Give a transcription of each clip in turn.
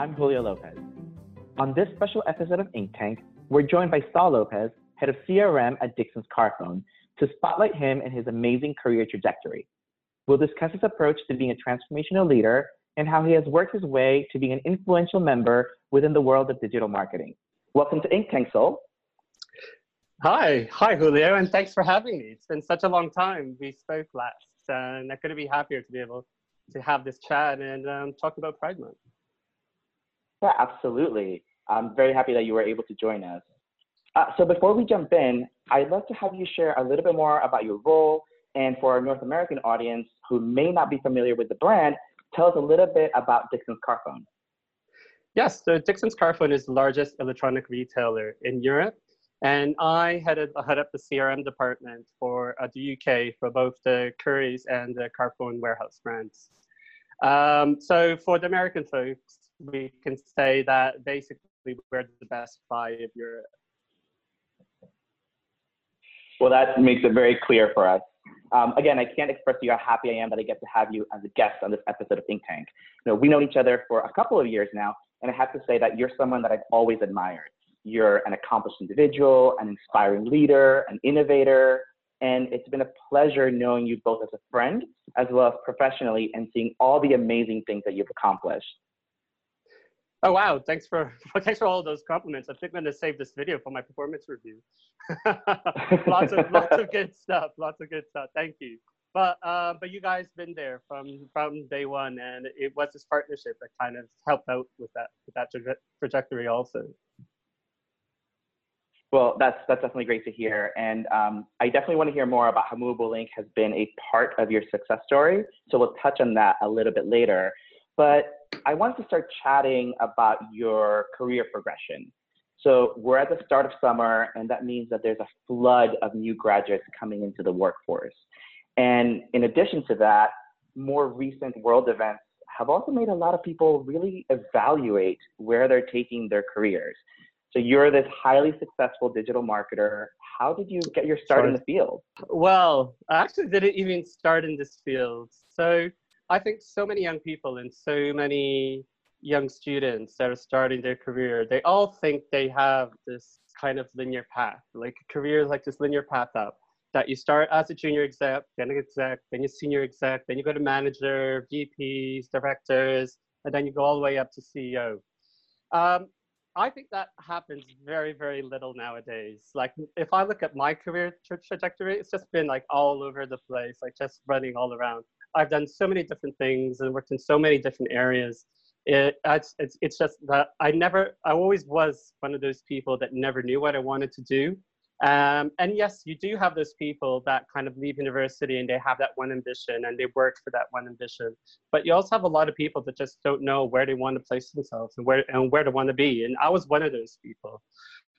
I'm Julio Lopez. On this special episode of Ink Tank, we're joined by Saul Lopez, head of CRM at Dixon's Carphone, to spotlight him and his amazing career trajectory. We'll discuss his approach to being a transformational leader and how he has worked his way to being an influential member within the world of digital marketing. Welcome to Ink Tank, Saul. Hi, hi Julio, and thanks for having me. It's been such a long time. We spoke last, and I couldn't be happier to be able to have this chat and um, talk about Pride Month. Yeah, absolutely. I'm very happy that you were able to join us. Uh, so before we jump in, I'd love to have you share a little bit more about your role, and for our North American audience who may not be familiar with the brand, tell us a little bit about Dixon's Carphone. Yes, so Dixon's Carphone is the largest electronic retailer in Europe. And I headed head up the CRM department for uh, the UK for both the Currys and the Carphone warehouse brands. Um, so for the American folks, we can say that basically we're the best buy of Europe. Well, that makes it very clear for us. Um, again, I can't express to you how happy I am that I get to have you as a guest on this episode of Ink Tank. You know, we know each other for a couple of years now, and I have to say that you're someone that I've always admired. You're an accomplished individual, an inspiring leader, an innovator, and it's been a pleasure knowing you both as a friend as well as professionally and seeing all the amazing things that you've accomplished. Oh wow! Thanks for thanks for all those compliments. I think I'm gonna save this video for my performance review. lots of lots of good stuff. Lots of good stuff. Thank you. But uh, but you guys been there from from day one, and it was this partnership that kind of helped out with that with that trajectory also. Well, that's that's definitely great to hear, and um, I definitely want to hear more about how Movable Ink has been a part of your success story. So we'll touch on that a little bit later. But I wanted to start chatting about your career progression. So we're at the start of summer, and that means that there's a flood of new graduates coming into the workforce. And in addition to that, more recent world events have also made a lot of people really evaluate where they're taking their careers. So you're this highly successful digital marketer. How did you get your start in the field? Well, I actually didn't even start in this field. So I think so many young people and so many young students that are starting their career, they all think they have this kind of linear path, like a career is like this linear path up. That you start as a junior exec, then an exec, then you senior exec, then you go to manager, VPs, directors, and then you go all the way up to CEO. Um, I think that happens very, very little nowadays. Like, if I look at my career tra- trajectory, it's just been like all over the place, like just running all around. I've done so many different things and worked in so many different areas. It, it's, it's, just that I never, I always was one of those people that never knew what I wanted to do. Um, and yes, you do have those people that kind of leave university and they have that one ambition and they work for that one ambition. But you also have a lot of people that just don't know where they want to place themselves and where and where they want to be. And I was one of those people.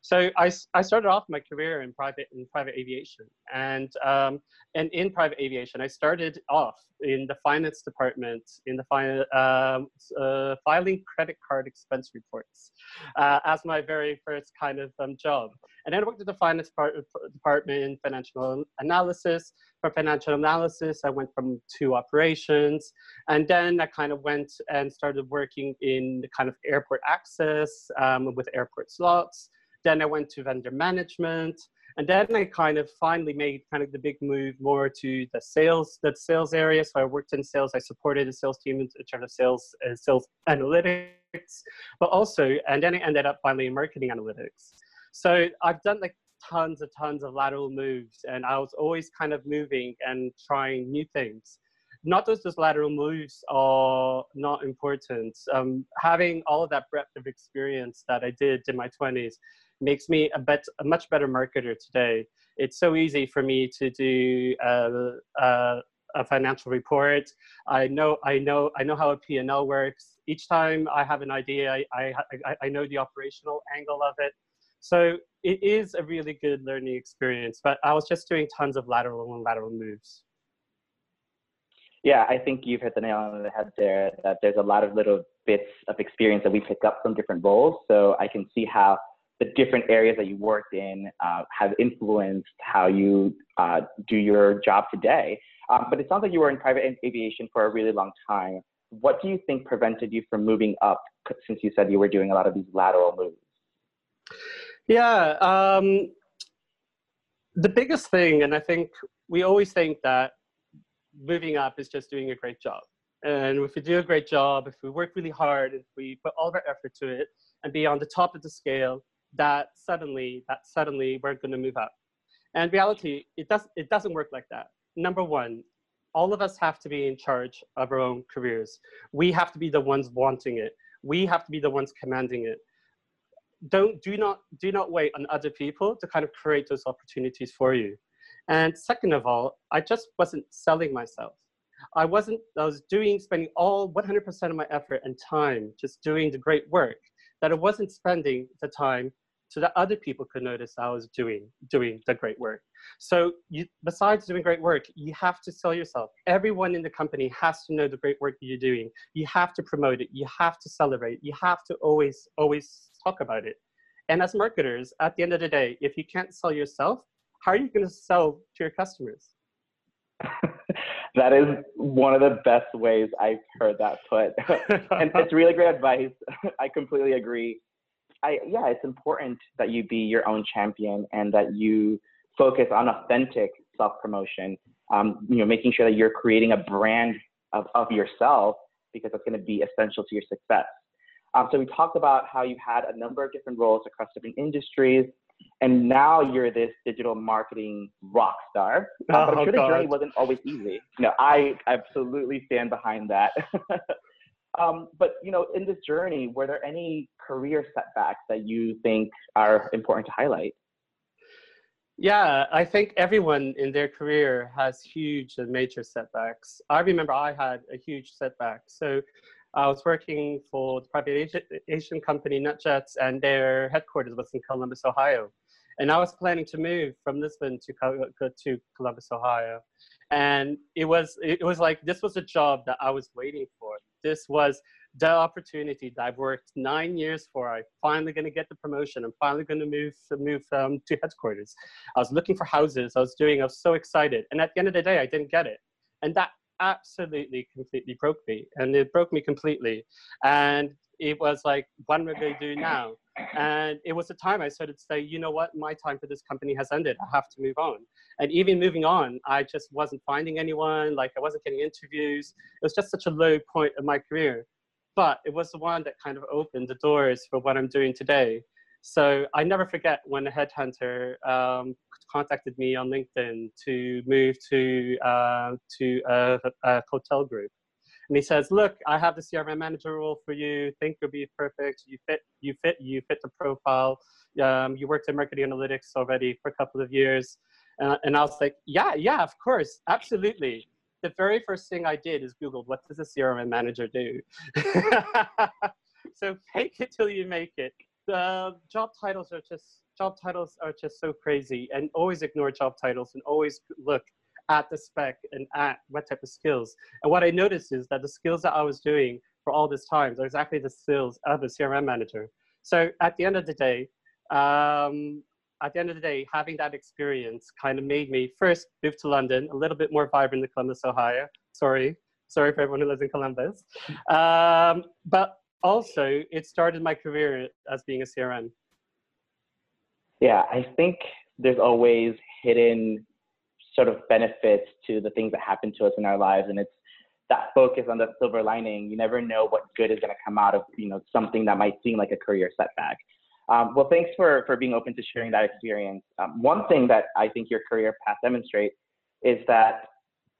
So I, I started off my career in private in private aviation, and um, and in private aviation, I started off in the finance department in the uh, uh, filing credit card expense reports uh, as my very first kind of um, job. And then I worked at the finance part, department in financial analysis. For financial analysis, I went from two operations, and then I kind of went and started working in the kind of airport access um, with airport slots. Then I went to vendor management. And then I kind of finally made kind of the big move more to the sales, the sales area. So I worked in sales. I supported the sales team in terms of sales, uh, sales analytics, but also, and then I ended up finally in marketing analytics. So I've done like tons and tons of lateral moves, and I was always kind of moving and trying new things. Not just those lateral moves are not important. Um, having all of that breadth of experience that I did in my 20s makes me a, bet, a much better marketer today. It's so easy for me to do uh, uh, a financial report. I know, I know, I know how a P&L works. Each time I have an idea, I, I, I know the operational angle of it. So it is a really good learning experience, but I was just doing tons of lateral and lateral moves. Yeah, I think you've hit the nail on the head there, that there's a lot of little bits of experience that we pick up from different roles. So I can see how the different areas that you worked in uh, have influenced how you uh, do your job today. Um, but it sounds like you were in private aviation for a really long time. what do you think prevented you from moving up since you said you were doing a lot of these lateral moves? Yeah, um, the biggest thing, and I think we always think that moving up is just doing a great job. And if we do a great job, if we work really hard, if we put all of our effort to it and be on the top of the scale, that suddenly, that suddenly we're going to move up. And reality, it, does, it doesn't work like that. Number one, all of us have to be in charge of our own careers. We have to be the ones wanting it. We have to be the ones commanding it. Don't, do, not, do not wait on other people to kind of create those opportunities for you. And second of all, I just wasn't selling myself. I wasn't, I was doing, spending all 100% of my effort and time just doing the great work that I wasn't spending the time so that other people could notice I was doing, doing the great work. So you, besides doing great work, you have to sell yourself. Everyone in the company has to know the great work you're doing. You have to promote it. You have to celebrate. You have to always, always talk about it. And as marketers, at the end of the day, if you can't sell yourself, how are you going to sell to your customers? that is one of the best ways I've heard that put. and it's really great advice. I completely agree. I, yeah, it's important that you be your own champion and that you focus on authentic self promotion. Um, you know, making sure that you're creating a brand of, of yourself because that's going to be essential to your success. Um, so we talked about how you had a number of different roles across different industries, and now you're this digital marketing rock star. Oh, but I'm sure God. the journey wasn't always easy. No, I absolutely stand behind that. um, but you know, in this journey, were there any career setbacks that you think are important to highlight? Yeah, I think everyone in their career has huge and major setbacks. I remember I had a huge setback. So I was working for the private Asian company NetJets, and their headquarters was in Columbus, Ohio. And I was planning to move from Lisbon to to Columbus, Ohio, and it was it was like this was a job that I was waiting for. This was the opportunity that I've worked nine years for. I'm finally going to get the promotion. I'm finally going to move move um, to headquarters. I was looking for houses. I was doing. I was so excited, and at the end of the day, I didn't get it. And that absolutely completely broke me and it broke me completely. And it was like what am i going to do now? And it was a time i started to say you know what? My time for this company has ended. I have to move on. And even moving on i just wasn't finding anyone like i wasn't getting interviews. It was just such a low point of my career. But it was the one that kind of opened the doors for what i'm doing today so I never forget when a headhunter um, contacted me on LinkedIn to move to uh, to a, a, hotel group, and he says, "Look, I have the CRM manager role for you. Think you'll be perfect. You fit. You fit. You fit the profile. Um, you worked in marketing analytics already for a couple of years." Uh, and I was like, "Yeah, yeah, of course, absolutely." The very first thing I did is Googled, "What does a CRM manager do?" so fake it till you make it the job titles are just job titles are just so crazy and always ignore job titles and always look at the spec and at what type of skills. And what I noticed is that the skills that I was doing for all this time are exactly the skills of a CRM manager. So at the end of the day, um, at the end of the day, having that experience kind of made me first move to London, a little bit more vibrant in Columbus, Ohio. Sorry, sorry for everyone who lives in Columbus. Um, but also it started my career as being a crm yeah i think there's always hidden sort of benefits to the things that happen to us in our lives and it's that focus on the silver lining. You never know what good is going to come out of you know something that might seem like a career setback. Um, well thanks for for being open to sharing that experience. Um, one thing that i think your career path demonstrates is that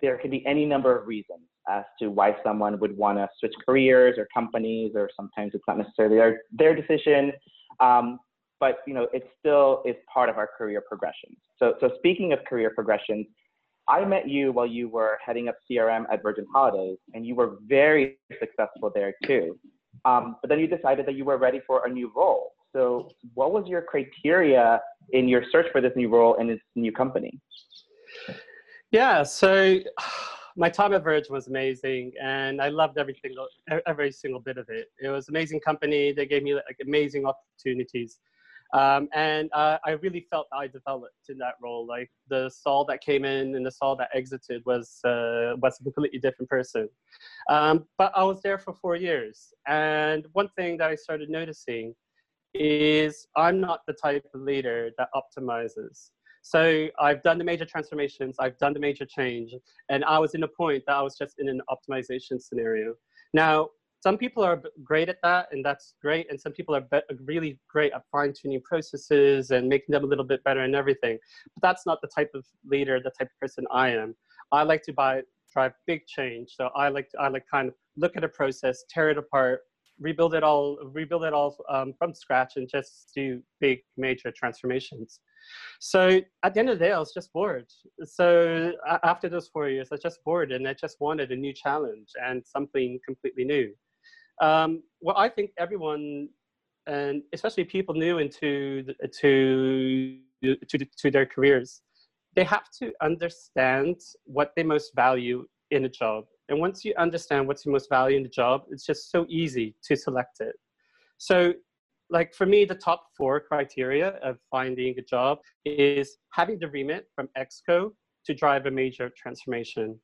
there can be any number of reasons as to why someone would want to switch careers or companies, or sometimes it's not necessarily their, their decision. Um, but you know, it still is part of our career progression. So, so speaking of career progressions, I met you while you were heading up CRM at Virgin Holidays, and you were very successful there too. Um, but then you decided that you were ready for a new role. So, what was your criteria in your search for this new role in this new company? Yeah, so my time at Verge was amazing, and I loved every single every single bit of it. It was amazing company. They gave me like amazing opportunities. Um, and uh, I really felt I developed in that role. Like the Saul that came in and the Saul that exited was uh, was a completely different person. Um, but I was there for four years, and one thing that I started noticing is I'm not the type of leader that optimizes. So I've done the major transformations, I've done the major change, and I was in a point that I was just in an optimization scenario. Now, some people are great at that, and that's great. And some people are really great at fine tuning processes and making them a little bit better and everything. But that's not the type of leader, the type of person I am. I like to buy, drive big change. So I like to, I like kind of look at a process, tear it apart, rebuild it all, rebuild it all um, from scratch, and just do big major transformations. So at the end of the day, I was just bored. So after those four years, I was just bored, and I just wanted a new challenge and something completely new. Um, well, I think everyone, and especially people new into the, to, to to their careers, they have to understand what they most value in a job. And once you understand what's your most value in the job, it's just so easy to select it. So, like for me, the top four criteria of finding a job is having the remit from Exco to drive a major transformation.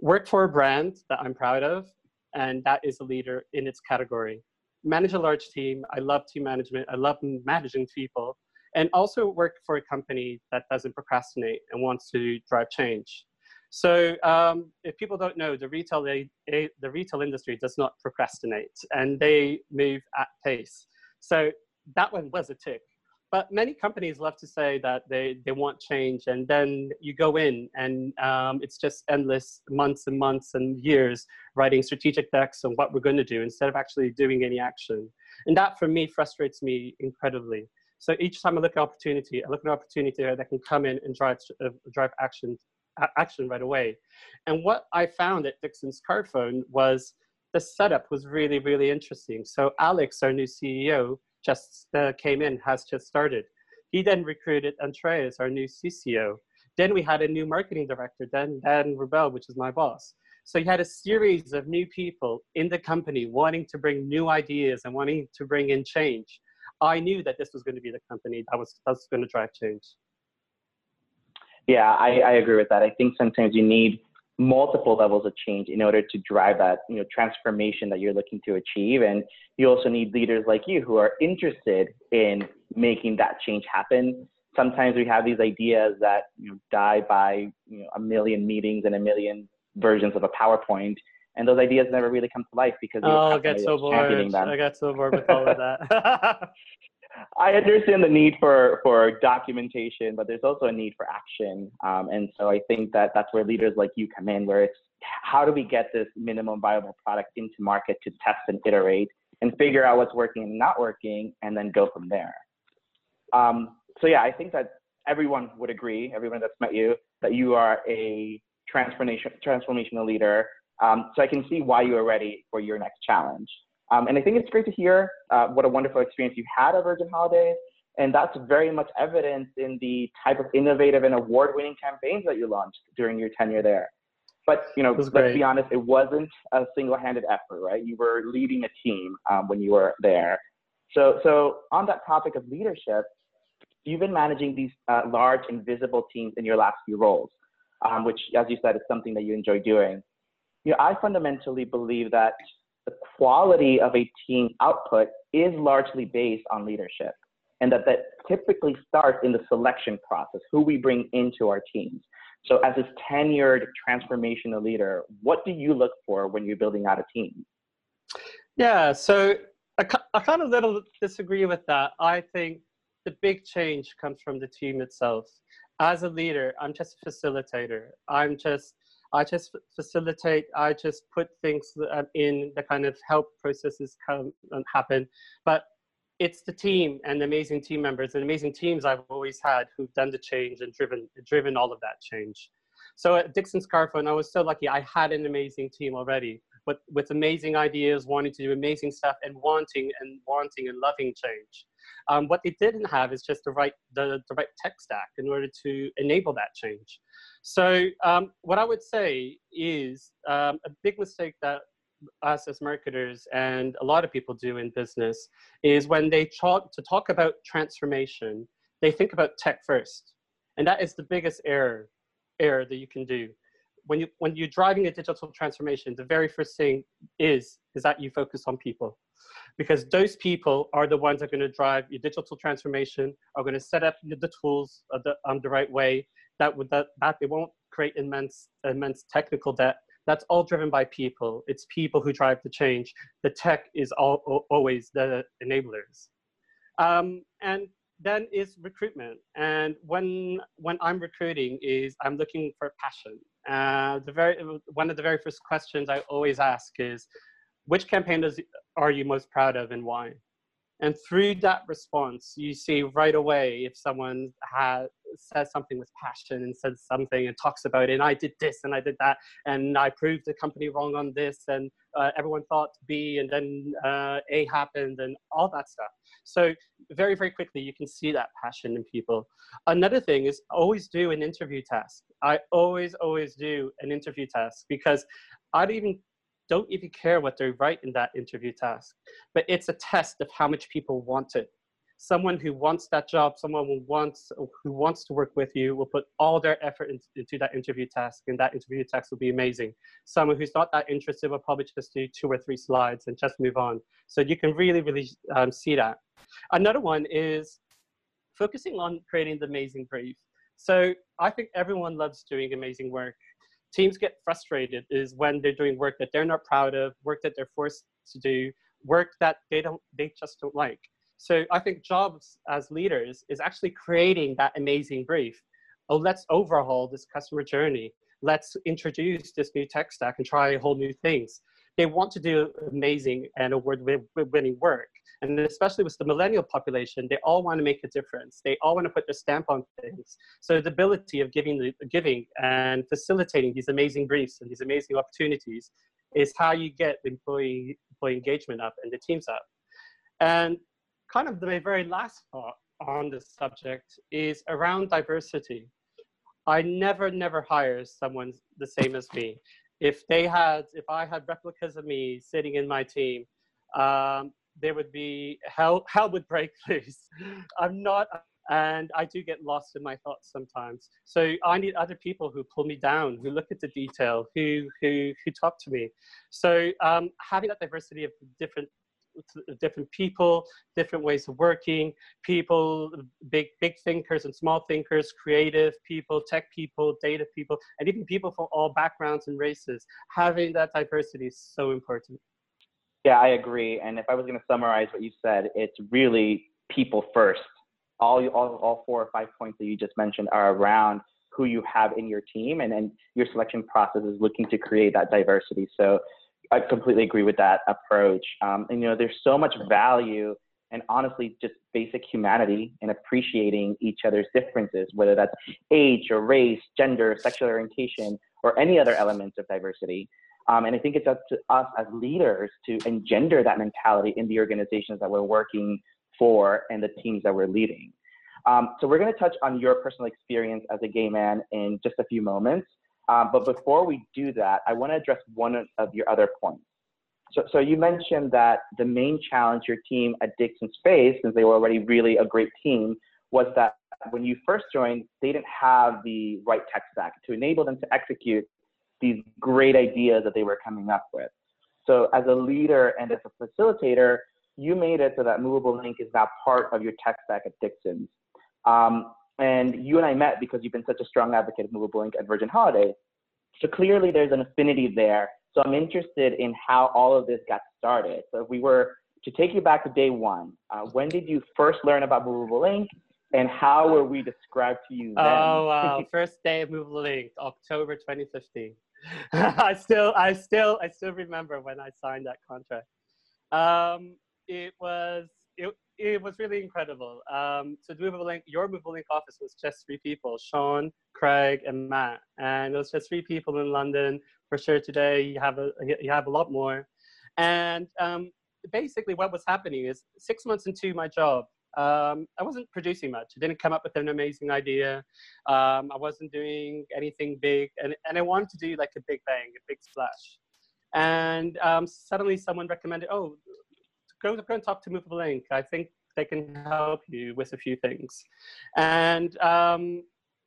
Work for a brand that I'm proud of and that is a leader in its category. Manage a large team. I love team management. I love managing people, and also work for a company that doesn't procrastinate and wants to drive change. So, um, if people don't know, the retail the retail industry does not procrastinate, and they move at pace. So that one was a tick. But many companies love to say that they, they want change, and then you go in, and um, it's just endless months and months and years writing strategic decks on what we're going to do instead of actually doing any action. And that, for me, frustrates me incredibly. So each time I look at opportunity, I look at an opportunity that can come in and drive uh, drive action action right away. And what I found at Dixon's Carphone was the setup was really really interesting. So Alex, our new CEO, just uh, came in, has just started. He then recruited Andreas, our new CCO. Then we had a new marketing director, then Dan Rubel, which is my boss. So you had a series of new people in the company wanting to bring new ideas and wanting to bring in change. I knew that this was going to be the company that was, that was going to drive change. Yeah, I, I agree with that. I think sometimes you need multiple levels of change in order to drive that you know transformation that you're looking to achieve and you also need leaders like you who are interested in making that change happen sometimes we have these ideas that you know, die by you know a million meetings and a million versions of a powerpoint and those ideas never really come to life because oh, I get so bored. I got so bored with all of that. I understand the need for, for documentation, but there's also a need for action. Um, and so I think that that's where leaders like you come in, where it's how do we get this minimum viable product into market to test and iterate and figure out what's working and not working, and then go from there. Um, so yeah, I think that everyone would agree, everyone that's met you, that you are a transformation transformational leader. Um, so I can see why you are ready for your next challenge. Um, and I think it's great to hear uh, what a wonderful experience you had at Virgin Holidays. And that's very much evident in the type of innovative and award-winning campaigns that you launched during your tenure there. But you know, let's great. be honest, it wasn't a single-handed effort, right? You were leading a team um, when you were there. So, so on that topic of leadership, you've been managing these uh, large invisible teams in your last few roles, um, which, as you said, is something that you enjoy doing. You know, I fundamentally believe that the quality of a team output is largely based on leadership and that that typically starts in the selection process, who we bring into our teams. So as a tenured transformational leader, what do you look for when you're building out a team? Yeah, so I, I kind of little disagree with that. I think the big change comes from the team itself. As a leader, I'm just a facilitator. I'm just I just facilitate, I just put things um, in the kind of help processes come and happen. But it's the team and the amazing team members and amazing teams I've always had who've done the change and driven driven all of that change. So at Dixon's Carphone, I was so lucky. I had an amazing team already, but with amazing ideas, wanting to do amazing stuff, and wanting and wanting and loving change. Um, what they didn't have is just the right the, the right tech stack in order to enable that change. So um, what I would say is um, a big mistake that us as marketers and a lot of people do in business is when they talk to talk about transformation, they think about tech first. And that is the biggest error error that you can do. When you when you're driving a digital transformation, the very first thing is is that you focus on people. Because those people are the ones that are going to drive your digital transformation, are going to set up the tools the, um, the right way, that would that, that it won't create immense immense technical debt that's all driven by people. It's people who drive the change. The tech is all, always the enablers. Um, and then is recruitment. And when when I'm recruiting, is I'm looking for passion. Uh, the very one of the very first questions I always ask is, which campaign does, are you most proud of and why? And through that response, you see right away if someone has says something with passion and says something and talks about it, and I did this and I did that, and I proved the company wrong on this, and uh, everyone thought B, and then uh, A happened, and all that stuff. So very, very quickly, you can see that passion in people. Another thing is always do an interview test. I always, always do an interview test because I'd even don't even care what they write in that interview task, but it's a test of how much people want it. Someone who wants that job, someone who wants who wants to work with you, will put all their effort into, into that interview task, and that interview task will be amazing. Someone who's not that interested will probably just do two or three slides and just move on. So you can really, really um, see that. Another one is focusing on creating the amazing brief. So I think everyone loves doing amazing work teams get frustrated is when they're doing work that they're not proud of, work that they're forced to do, work that they don't they just don't like. So I think jobs as leaders is actually creating that amazing brief. Oh, let's overhaul this customer journey. Let's introduce this new tech stack and try whole new things. They want to do amazing and award-winning work. And especially with the millennial population, they all want to make a difference. They all want to put their stamp on things. So the ability of giving, giving and facilitating these amazing briefs and these amazing opportunities is how you get employee, employee engagement up and the teams up. And kind of the very last thought on this subject is around diversity. I never, never hire someone the same as me. If they had, if I had replicas of me sitting in my team, um, there would be hell hell would break loose. I'm not and i do get lost in my thoughts sometimes. So i need other people who pull me down who look at the detail who who who talk to me. So um, having that diversity of different Uh, different people different ways of working people big big thinkers and small thinkers creative people tech people data people and even people from all backgrounds and races having that diversity is so important yeah, I agree. And if I was going to summarize what you said, it's really people first. All, all, all four or five points that you just mentioned are around who you have in your team, and then your selection process is looking to create that diversity. So I completely agree with that approach. Um, and you know, there's so much value and honestly just basic humanity in appreciating each other's differences, whether that's age or race, gender, sexual orientation, or any other elements of diversity. Um, and I think it's up to us as leaders to engender that mentality in the organizations that we're working for and the teams that we're leading. Um, so we're going to touch on your personal experience as a gay man in just a few moments. Um, but before we do that, I want to address one of your other points. So, so you mentioned that the main challenge your team at Dixon Space, since they were already really a great team, was that when you first joined, they didn't have the right tech stack to enable them to execute these great ideas that they were coming up with. So as a leader and as a facilitator, you made it so that Movable Ink is now part of your tech stack at Dixon's. Um, and you and I met because you've been such a strong advocate of Movable Ink at Virgin Holidays. So clearly there's an affinity there. So I'm interested in how all of this got started. So if we were to take you back to day one, uh, when did you first learn about Movable Ink and how were we described to you then? Oh, wow. First day of Movable Ink, October 2015. I still, I still, I still remember when I signed that contract. Um, it was, it, it was really incredible. Um, so the Movable Ink, your Movable Ink office was just three people, Sean, Craig, and Matt. And it was just three people in London. For sure today you have a, you have a lot more. And um, basically what was happening is six months into my job, um, I wasn't producing much. I didn't come up with an amazing idea. Um, I wasn't doing anything big, and, and I wanted to do like a big bang, a big splash. And um, suddenly someone recommended, oh, go, go and talk to Movable Ink. I think they can help you with a few things. And um,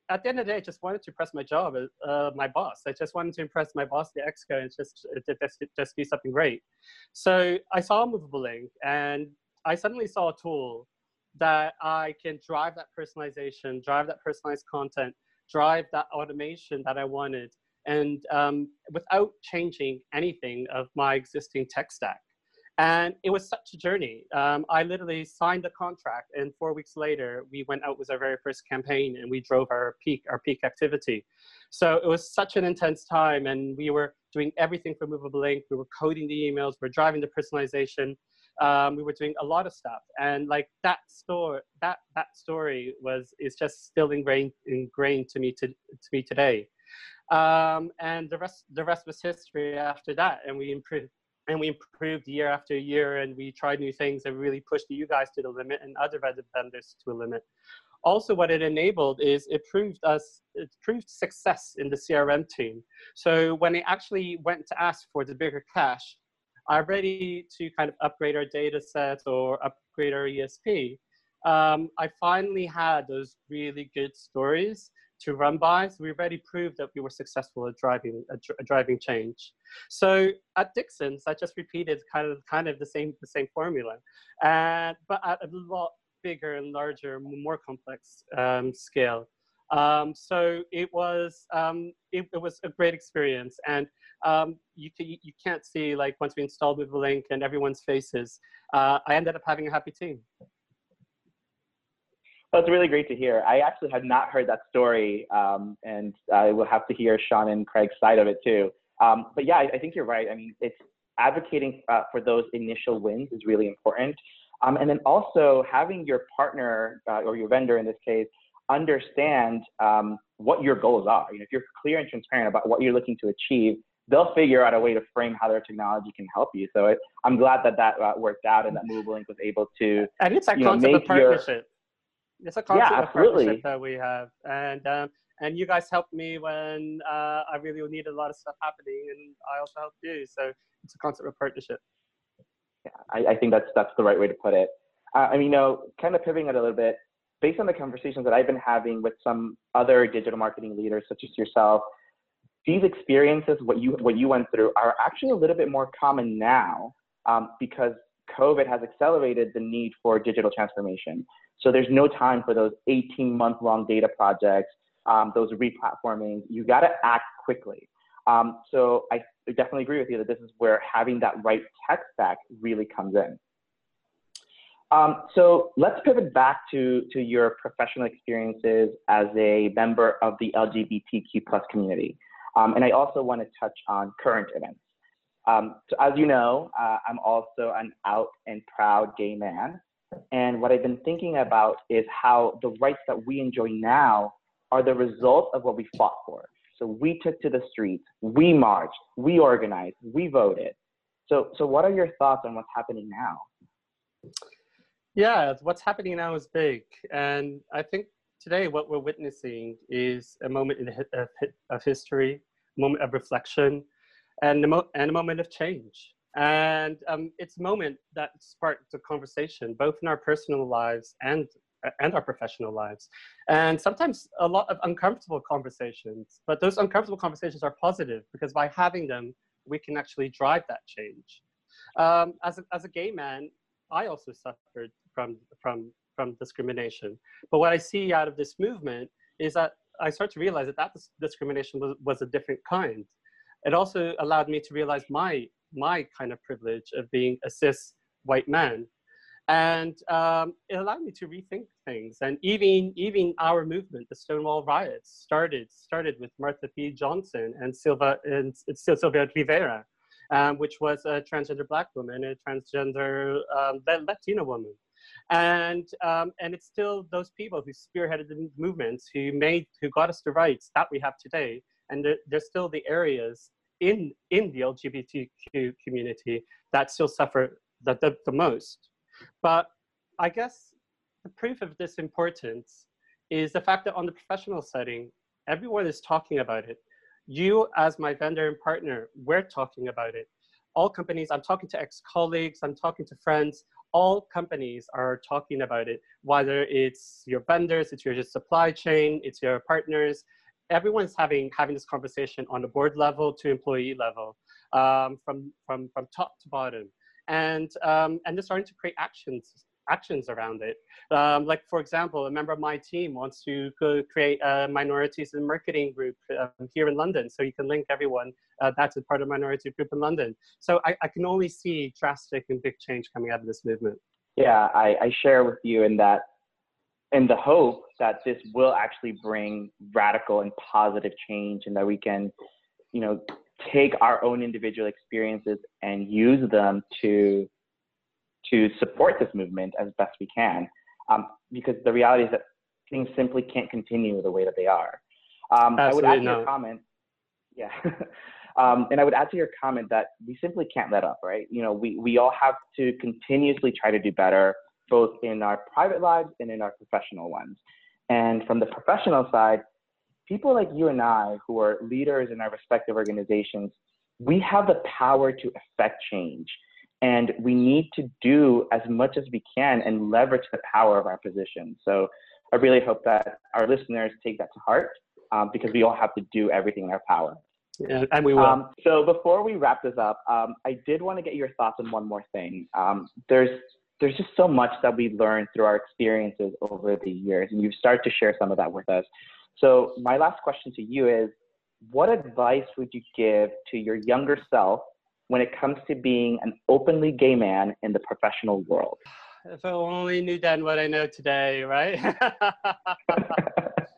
at the end of the day, I just wanted to impress my job, uh, my boss. I just wanted to impress my boss, the exco, and just, just, just do something great. So I saw Movable Ink, and I suddenly saw a tool that I can drive that personalization, drive that personalized content, drive that automation that I wanted, and um, without changing anything of my existing tech stack. And it was such a journey. Um, I literally signed the contract, and four weeks later, we went out with our very first campaign, and we drove our peak, our peak activity. So it was such an intense time, and we were doing everything for Movable Ink. We were coding the emails, we we're driving the personalization. Um, we were doing a lot of stuff, and like that story, that that story was is just still ingrained ingrained to me to, to me today. Um, and the rest the rest was history after that, and we improved and we improved year after year and we tried new things and really pushed you guys to the limit and other vendors to a limit. Also what it enabled is it proved us it proved success in the crm team. So when it actually went to ask for the bigger cash are ready to kind of upgrade our data set or upgrade our esp um, i finally had those really good stories to run by. So we already proved that we were successful at driving at, driving change. So at Dixon's, I just repeated kind of kind of the same the same formula, and but at a lot bigger and larger, more complex um, scale. Um, so it was um, it, it, was a great experience, and um, you can, you can't see like once we installed Movable Ink and everyone's faces. Uh, I ended up having a happy team. That's really great to hear. I actually had not heard that story, um, and I will have to hear Sean and Craig's side of it too. Um, but yeah, I, I, think you're right. I mean, it's advocating uh, for those initial wins is really important. Um, and then also having your partner uh, or your vendor in this case understand um, what your goals are. You know, if you're clear and transparent about what you're looking to achieve, they'll figure out a way to frame how their technology can help you. So it, I'm glad that that uh, worked out and that Movable Ink was able to. And it's a concept of partnership. It's a concept yeah, partnership that we have, and um, and you guys helped me when uh, I really needed a lot of stuff happening, and I also helped you. So it's a concept of partnership. Yeah, I, I think that's that's the right way to put it. Uh, I mean, you know, kind of pivoting it a little bit, based on the conversations that I've been having with some other digital marketing leaders, such as yourself, these experiences, what you what you went through, are actually a little bit more common now um, because COVID has accelerated the need for digital transformation. So there's no time for those 18 month long data projects, um, those replatformings. You got to act quickly. Um, so I definitely agree with you that this is where having that right tech stack really comes in. Um, so let's pivot back to, to your professional experiences as a member of the LGBTQ plus community. Um, and I also want to touch on current events. Um, so as you know, uh, I'm also an out and proud gay man. And what I've been thinking about is how the rights that we enjoy now are the result of what we fought for. So we took to the streets, we marched, we organized, we voted. So, so what are your thoughts on what's happening now? Yeah, what's happening now is big. And I think today what we're witnessing is a moment in, of, of history, a moment of reflection, and a, mo- and a moment of change. And um, it's a moment that sparked a conversation, both in our personal lives and and our professional lives. And sometimes a lot of uncomfortable conversations, but those uncomfortable conversations are positive because by having them, we can actually drive that change. Um, as, a, as a gay man, I also suffered from, from, from discrimination. But what I see out of this movement is that I start to realize that that discrimination was, was a different kind. It also allowed me to realize my my kind of privilege of being a cis white man. And um, it allowed me to rethink things. And even, even our movement, the Stonewall riots, started, started with Marsha P. Johnson and, Silva, and Sylvia Rivera, um, which was a transgender black woman, a transgender um, Latina woman. And, um, and it's still those people who spearheaded the movements, who made, who got us the rights that we have today. And they're, they're still the areas in, in the LGBTQ community that still suffer the, the, the most. But I guess the proof of this importance is the fact that on the professional setting, everyone is talking about it. You, as my vendor and partner, we're talking about it. all companies, I'm talking to ex-colleagues, I'm talking to friends, all companies are talking about it, whether it's your vendors, it's your supply chain, it's your partners, everyone's having, having this conversation on the board level to employee level, um, from, from, from top to bottom. And, um, and they're starting to create actions actions around it. Um, like, for example, a member of my team wants to create a minorities in marketing group um, here in London. So you can link everyone uh, that's a part of minority group in London. So I, I, can only see drastic and big change coming out of this movement. Yeah, I, I share with you in that, in the hope that this will actually bring radical and positive change and that we can, you know, take our own individual experiences and use them to to support this movement as best we can. Um, because the reality is that things simply can't continue the way that they are. Um, I would add to your comment, yeah. um, and I would add to your comment that we simply can't let up, right? You know, we, we all have to continuously try to do better, both in our private lives and in our professional ones. And from the professional side, people like you and I, who are leaders in our respective organizations, we have the power to affect change. And we need to do as much as we can and leverage the power of our position. So I really hope that our listeners take that to heart um, because we all have to do everything in our power. Yeah, and we will. Um, so before we wrap this up, um, I did want to get your thoughts on one more thing. Um, there's there's just so much that we learned through our experiences over the years, and you've started to share some of that with us. So my last question to you is, what advice would you give to your younger self when it comes to being an openly gay man in the professional world? If I only knew then what I know today, right?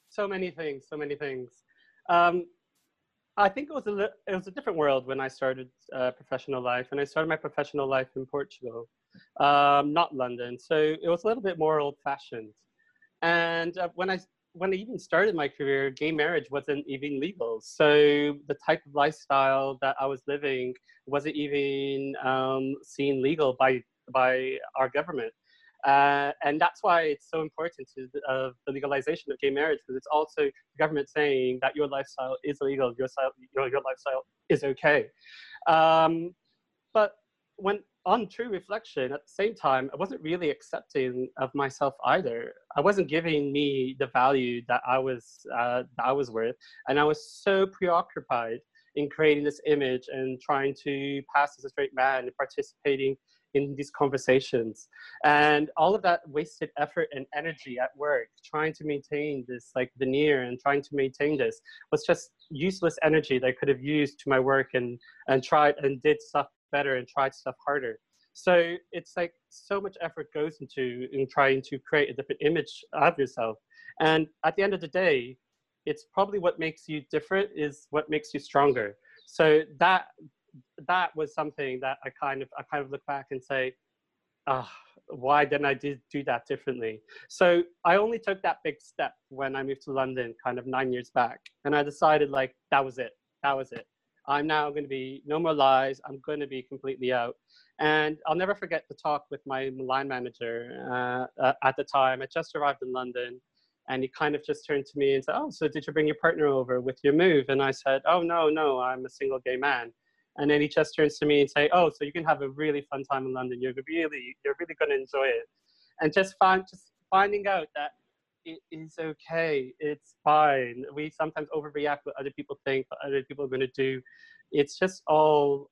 so many things, so many things. Um, I think it was a it was a different world when I started uh, professional life, and I started my professional life in Portugal, um, not London. So it was a little bit more old-fashioned. And uh, when I when I even started my career, gay marriage wasn't even legal. So the type of lifestyle that I was living wasn't even um, seen legal by by our government. Uh, and that's why it's so important to uh, the legalization of gay marriage because it's also the government saying that your lifestyle is legal, your, style, your, your lifestyle is okay. Um, but when on true reflection, at the same time, I wasn't really accepting of myself either. I wasn't giving me the value that I was uh, that I was worth, and I was so preoccupied in creating this image and trying to pass as a straight man and participating in these conversations and all of that wasted effort and energy at work trying to maintain this like veneer and trying to maintain this was just useless energy that i could have used to my work and and tried and did stuff better and tried stuff harder. So it's like so much effort goes into in trying to create a different image of yourself. And at the end of the day, it's probably what makes you different is what makes you stronger. So that that was something that I kind of I kind of look back and say, oh, why didn't I do, do that differently? So I only took that big step when I moved to London, kind of nine years back, and I decided like that was it. That was it. I'm now going to be no more lies. I'm going to be completely out. And I'll never forget the talk with my line manager uh, at the time. I just arrived in London and he kind of just turned to me and said, Oh, so did you bring your partner over with your move? And I said, Oh, no, no, I'm a single gay man. And then he just turns to me and say, Oh, so you can have a really fun time in London. You're really, you're really going to enjoy it. And just find, just finding out that it is okay. It's fine. We sometimes overreact what other people think, what other people are going to do. It's just all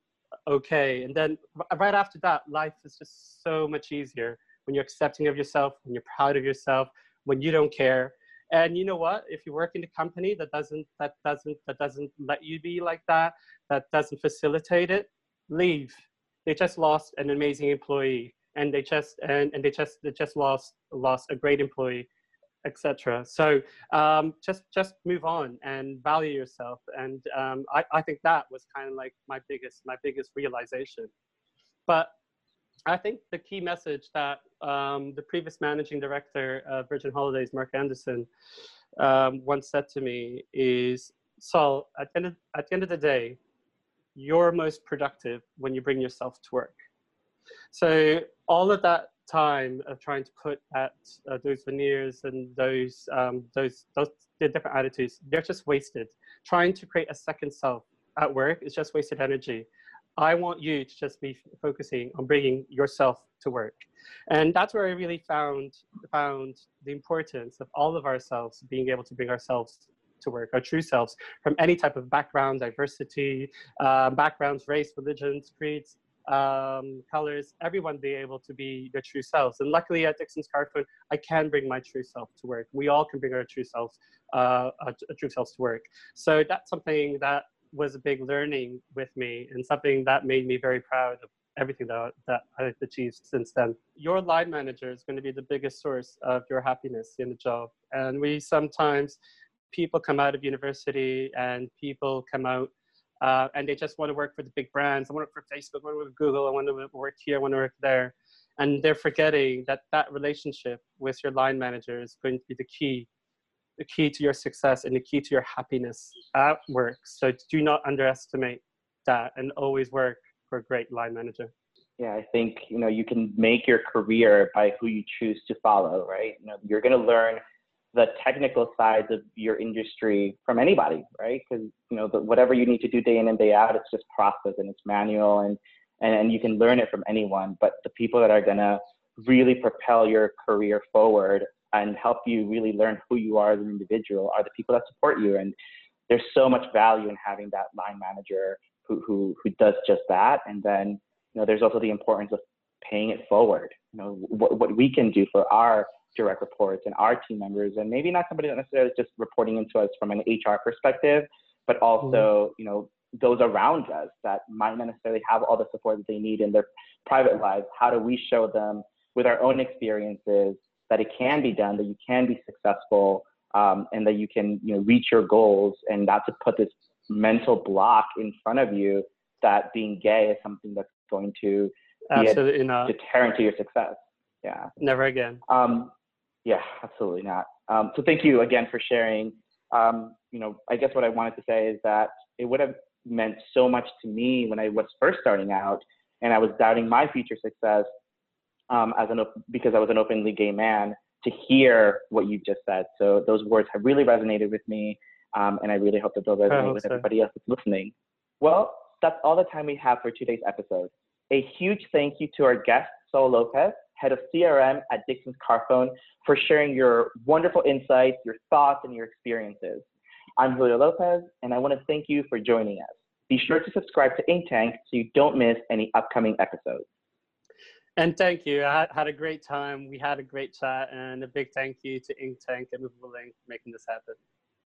okay. And then right after that, life is just so much easier when you're accepting of yourself, when you're proud of yourself, when you don't care. And you know what? If you work in a company that doesn't that doesn't that doesn't let you be like that, that doesn't facilitate it, leave. They just lost an amazing employee, and they just and, and they just they just lost lost a great employee etc. So um, just just move on and value yourself. And um, I, I think that was kind of like my biggest my biggest realization. But I think the key message that um, the previous managing director of Virgin Holidays, Mark Anderson, um, once said to me is, Saul, at the, of, at the end of the day, you're most productive when you bring yourself to work. So all of that time of trying to put at uh, those veneers and those um, those those the different attitudes they're just wasted trying to create a second self at work is just wasted energy I want you to just be focusing on bringing yourself to work. And that's where I really found, found the importance of all of ourselves being able to bring ourselves to work, our true selves, from any type of background, diversity, uh, backgrounds, race, religions, creeds, um, colors, everyone be able to be their true selves. And luckily at Dixon's Carphone, I can bring my true self to work. We all can bring our true selves, uh, our, true selves to work. So that's something that was a big learning with me and something that made me very proud of everything that, that I've achieved since then. Your line manager is going to be the biggest source of your happiness in the job. And we sometimes, people come out of university and people come out uh, and they just want to work for the big brands. I want to work for Facebook, I want to work for Google, I want to work here, I want to work there. And they're forgetting that that relationship with your line manager is going to be the key, the key to your success and the key to your happiness at work. So do not underestimate that and always work for a great line manager. Yeah, I think you know you can make your career by who you choose to follow, right? You know, you're going to learn the technical sides of your industry from anybody, right? Because you know the, whatever you need to do day in and day out, it's just process and it's manual, and, and and you can learn it from anyone. But the people that are gonna really propel your career forward and help you really learn who you are as an individual are the people that support you. And there's so much value in having that line manager who who who does just that. And then you know there's also the importance of paying it forward. You know what what we can do for our direct reports and our team members, and maybe not somebody that necessarily is just reporting into us from an HR perspective, but also, mm-hmm. you know, those around us that might not necessarily have all the support that they need in their private lives. How do we show them with our own experiences that it can be done, that you can be successful, um, and that you can, you know, reach your goals, and not to put this mental block in front of you that being gay is something that's going to Absolutely be a not. deterrent to your success. Yeah. Never again. Um, yeah, absolutely not. Um, so thank you again for sharing. Um, you know, I guess what I wanted to say is that it would have meant so much to me when I was first starting out and I was doubting my future success um, as an because I was an openly gay man to hear what you just said. So those words have really resonated with me, um, and I really hope that they'll resonate with so. everybody else that's listening. Well, that's all the time we have for today's episode. A huge thank you to our guest, Sol Lopez, head of CRM at Dixon's Carphone, for sharing your wonderful insights, your thoughts, and your experiences. I'm Julio Lopez, and I want to thank you for joining us. Be sure to subscribe to Ink Tank so you don't miss any upcoming episodes. And thank you. I had a great time. We had a great chat, and a big thank you to Ink Tank and Movable Ink for making this happen.